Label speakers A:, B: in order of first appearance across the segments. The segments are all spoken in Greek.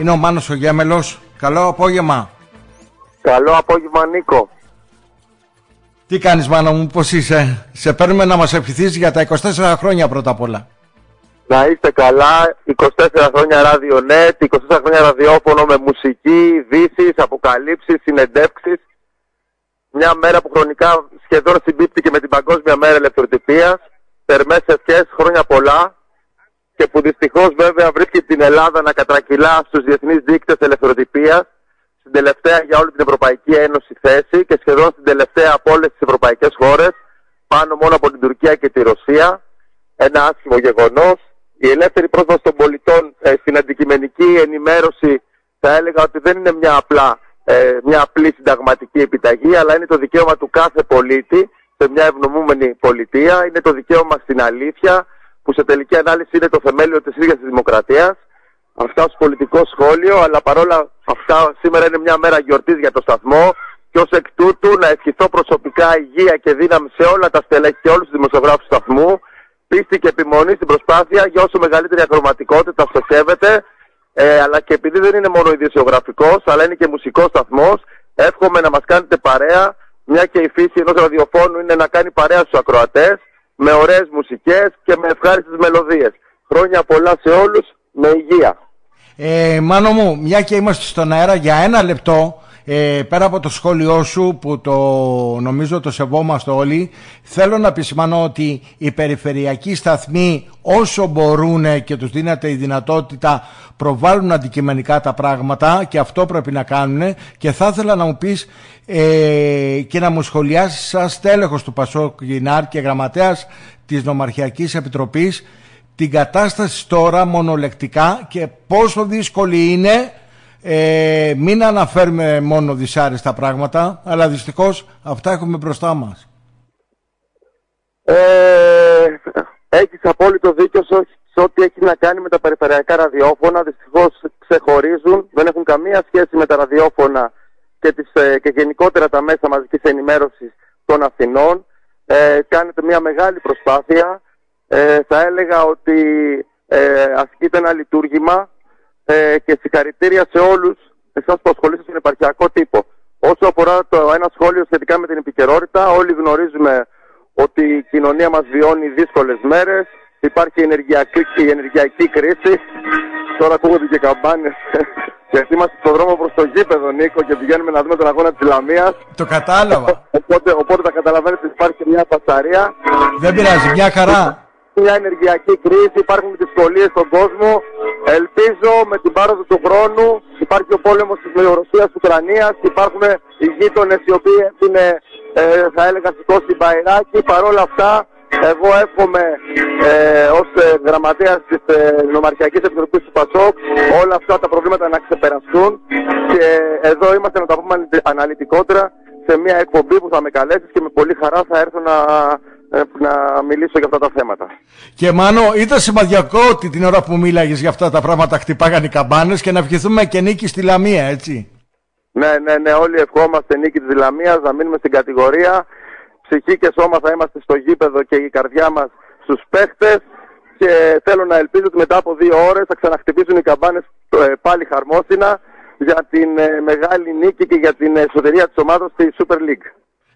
A: Είναι ο Μάνος ο Γέμελος. Καλό απόγευμα.
B: Καλό απόγευμα Νίκο.
A: Τι κάνεις Μάνο μου, πώς είσαι; Σε παίρνουμε να μας ευχηθείς για τα 24 χρόνια πρώτα απ' όλα.
B: Να είστε καλά, 24 χρόνια ραδιονέτ, 24 χρόνια ραδιόφωνο με μουσική, ειδήσεις, αποκαλύψεις, συνεντεύξεις. Μια μέρα που χρονικά σχεδόν συμπίπτει με την Παγκόσμια Μέρα Ελευθεροτυπίας. Θερμές ευχές, χρόνια πολλά και που δυστυχώς βέβαια βρίσκει την Ελλάδα να κατρακυλά στους διεθνείς δείκτες ελευθεροτυπίας στην τελευταία για όλη την Ευρωπαϊκή Ένωση θέση και σχεδόν στην τελευταία από όλες τις ευρωπαϊκές χώρες πάνω μόνο από την Τουρκία και τη Ρωσία. Ένα άσχημο γεγονός. Η ελεύθερη πρόσβαση των πολιτών ε, στην αντικειμενική ενημέρωση θα έλεγα ότι δεν είναι μια, απλά, ε, μια απλή συνταγματική επιταγή αλλά είναι το δικαίωμα του κάθε πολίτη σε μια ευνομούμενη πολιτεία. Είναι το δικαίωμα στην αλήθεια που σε τελική ανάλυση είναι το θεμέλιο της ίδιας της δημοκρατίας. Αυτά ως πολιτικό σχόλιο, αλλά παρόλα αυτά σήμερα είναι μια μέρα γιορτής για το σταθμό και ως εκ τούτου να ευχηθώ προσωπικά υγεία και δύναμη σε όλα τα στελέχη και όλους τους δημοσιογράφους του σταθμού, πίστη και επιμονή στην προσπάθεια για όσο μεγαλύτερη ακροματικότητα στοχεύεται, ε, αλλά και επειδή δεν είναι μόνο ειδησιογραφικός, αλλά είναι και μουσικός σταθμός, εύχομαι να μας κάνετε παρέα, μια και η φύση ενός ραδιοφώνου είναι να κάνει παρέα στους ακροατές, με ωραίες μουσικές και με ευχάριστες μελωδίες. Χρόνια πολλά σε όλους, με υγεία.
A: Ε, Μάνο μου, μια και είμαστε στον αέρα για ένα λεπτό, ε, πέρα από το σχόλιο σου που το νομίζω το σεβόμαστε όλοι, θέλω να επισημάνω ότι οι περιφερειακοί σταθμοί όσο μπορούν και τους δίνεται η δυνατότητα προβάλλουν αντικειμενικά τα πράγματα και αυτό πρέπει να κάνουν και θα ήθελα να μου πεις ε, και να μου σχολιάσεις σαν στέλεχος του Πασόκ Γινάρ και γραμματέας της Νομαρχιακής Επιτροπής την κατάσταση τώρα μονολεκτικά και πόσο δύσκολη είναι ε, μην αναφέρουμε μόνο δυσάρεστα πράγματα αλλά δυστυχώς αυτά έχουμε μπροστά μας.
B: Ε, έχεις απόλυτο δίκιο σε ό,τι έχει να κάνει με τα περιφερειακά ραδιόφωνα. Δυστυχώς ξεχωρίζουν, δεν έχουν καμία σχέση με τα ραδιόφωνα και, τις, ε, και γενικότερα τα μέσα μαζικής ενημέρωσης των Αθηνών. Ε, κάνετε μια μεγάλη προσπάθεια. Ε, θα έλεγα ότι ε, ασκείται ένα λειτουργήμα ε, και συγχαρητήρια σε όλους εσάς που ασχολείστε στον επαρχιακό τύπο. Όσο αφορά το ένα σχόλιο σχετικά με την επικαιρότητα, όλοι γνωρίζουμε ότι η κοινωνία μας βιώνει δύσκολες μέρες, υπάρχει ενεργειακή, η ενεργειακή κρίση, τώρα ακούγονται και καμπάνες γιατί είμαστε στον δρόμο προς το γήπεδο Νίκο και πηγαίνουμε να δούμε τον αγώνα της Λαμίας.
A: Το κατάλαβα.
B: Οπότε, οπότε τα καταλαβαίνετε ότι υπάρχει μια πασαρία.
A: Δεν πειράζει, μια χαρά
B: μια ενεργειακή κρίση, υπάρχουν δυσκολίες στον κόσμο. Ελπίζω με την πάροδο του χρόνου υπάρχει ο πόλεμος της Ρωσία-Ουκρανία, υπάρχουν οι γείτονες οι οποίοι έχουν, ε, θα έλεγα, σηκώσει μπαϊράκι. Παρ' όλα αυτά, εγώ εύχομαι ε, ως ε, γραμματέας της ε, Νομαρχιακής Επιτροπής του ΠΑΣΟΚ όλα αυτά τα προβλήματα να ξεπεραστούν και εδώ είμαστε να τα πούμε αναλυτικότερα σε μια εκπομπή που θα με καλέσεις και με πολύ χαρά θα έρθω να ε, να μιλήσω για αυτά τα θέματα.
A: Και Μάνο, ήταν σημαντικό ότι την ώρα που μίλαγες για αυτά τα πράγματα χτυπάγαν οι καμπάνες και να ευχηθούμε και νίκη στη Λαμία, έτσι.
B: Ναι, ναι, ναι, όλοι ευχόμαστε νίκη της Λαμίας, να μείνουμε στην κατηγορία. Ψυχή και σώμα θα είμαστε στο γήπεδο και η καρδιά μας στους παίχτες. Και θέλω να ελπίζω ότι μετά από δύο ώρες θα ξαναχτυπήσουν οι καμπάνες ε, πάλι χαρμόσυνα για την ε, μεγάλη νίκη και για την εσωτερία της ομάδας στη Super League.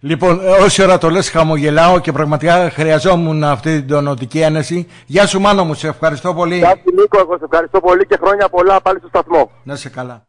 A: Λοιπόν, ε, όση ώρα το λες χαμογελάω και πραγματικά χρειαζόμουν αυτή την τονωτική ένεση. Γεια σου Μάνο μου, σε ευχαριστώ πολύ.
B: Γεια σου Νίκο, εγώ σε ευχαριστώ πολύ και χρόνια πολλά πάλι στο σταθμό.
A: Να σε καλά.